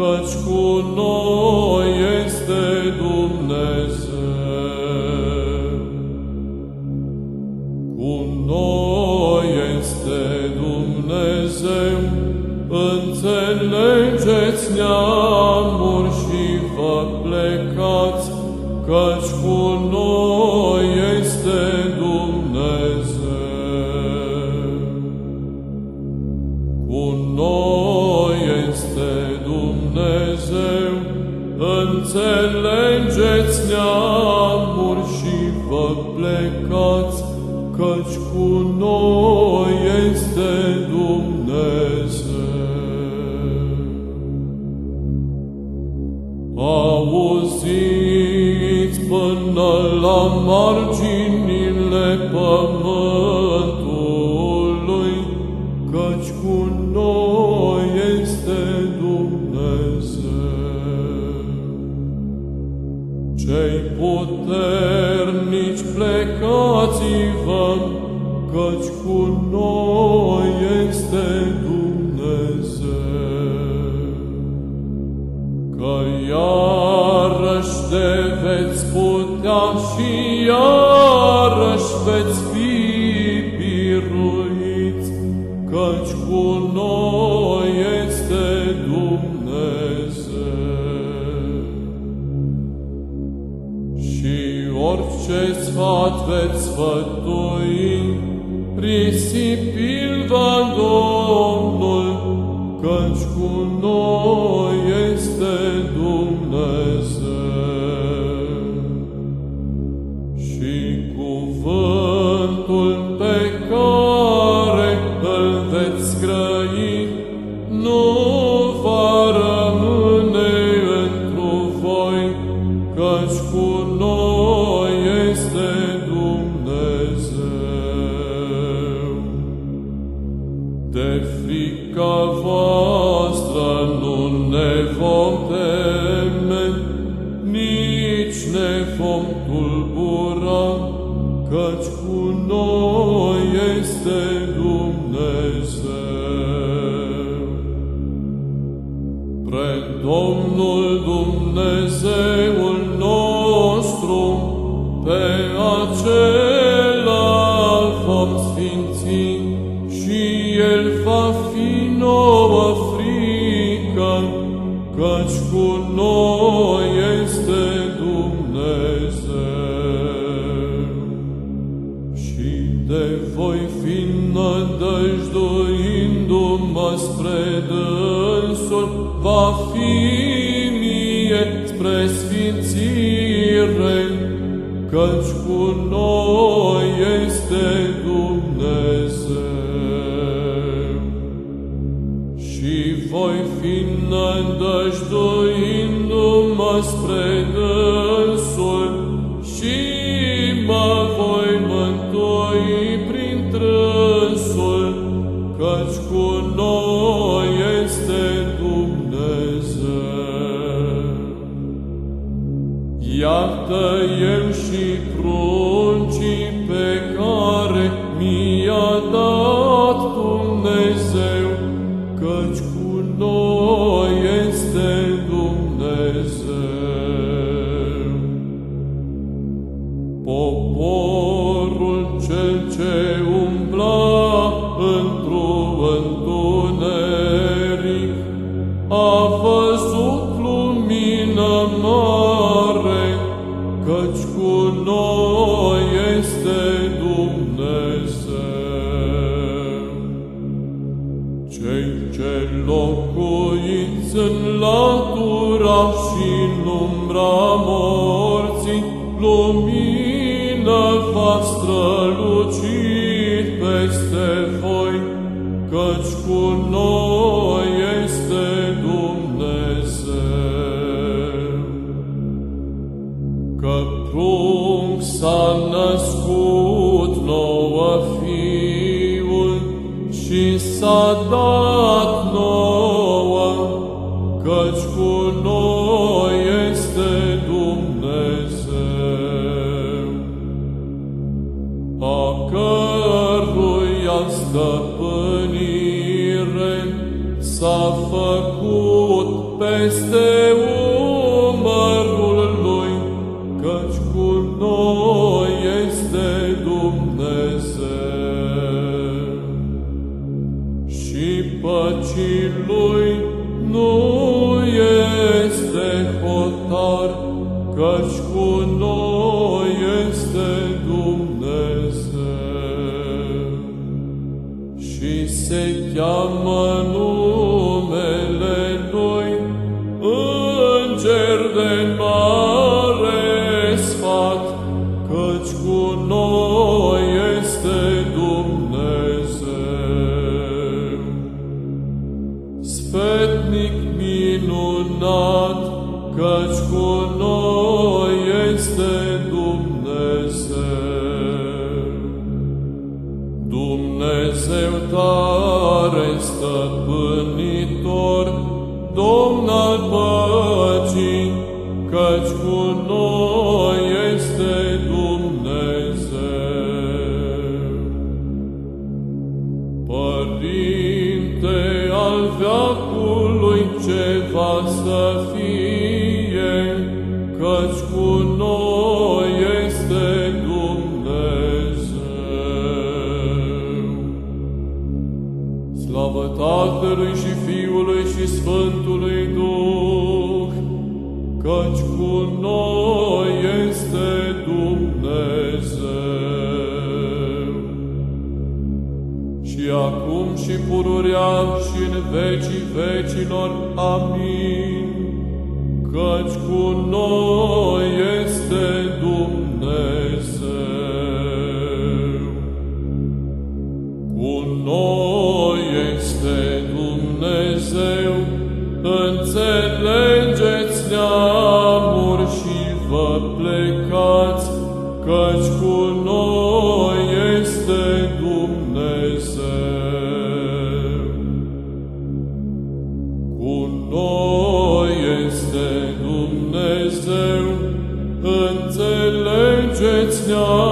căci cu noi este Dumnezeu. Neamuri și vă plecați, căci cu noi este Dumnezeu. Cu noi este Dumnezeu, înțelegeți neamuri și vă plecați, căci cu noi este Dumnezeu. morte. Orice sfat veți sfătui, risipil va Domnul, căci cu noi nădăjduindu-mă spre dânsul, va fi mie spre sfințire, căci cu noi este Dumnezeu. Și voi fi nădăjduindu-mă spre dânsul On the Cei ce locuiți în latura și în umbra morții, lumină va străluci peste voi, căci cu noi căci cu noi este Dumnezeu, a căruia stăpânire s-a făcut peste umărul hotar, căci cu noi este Dumnezeu. Și se cheamă numele Lui Înger de mare Dumnezeu. Dumnezeu tare stăpânitor, Domn al păcii, căci cu noi este Dumnezeu. Părinte al veacului ce va să fie, Tatălui și Fiului și Sfântului Duh, căci cu noi este Dumnezeu. Și acum și pururea și în vecii vecilor. Amin. Căci cu noi este Dumnezeu. Cu noi este Dumnezeu, înțelegeți neamuri și vă plecați, căci cu noi este Dumnezeu. Cu noi este Dumnezeu, înțelegeți neamuri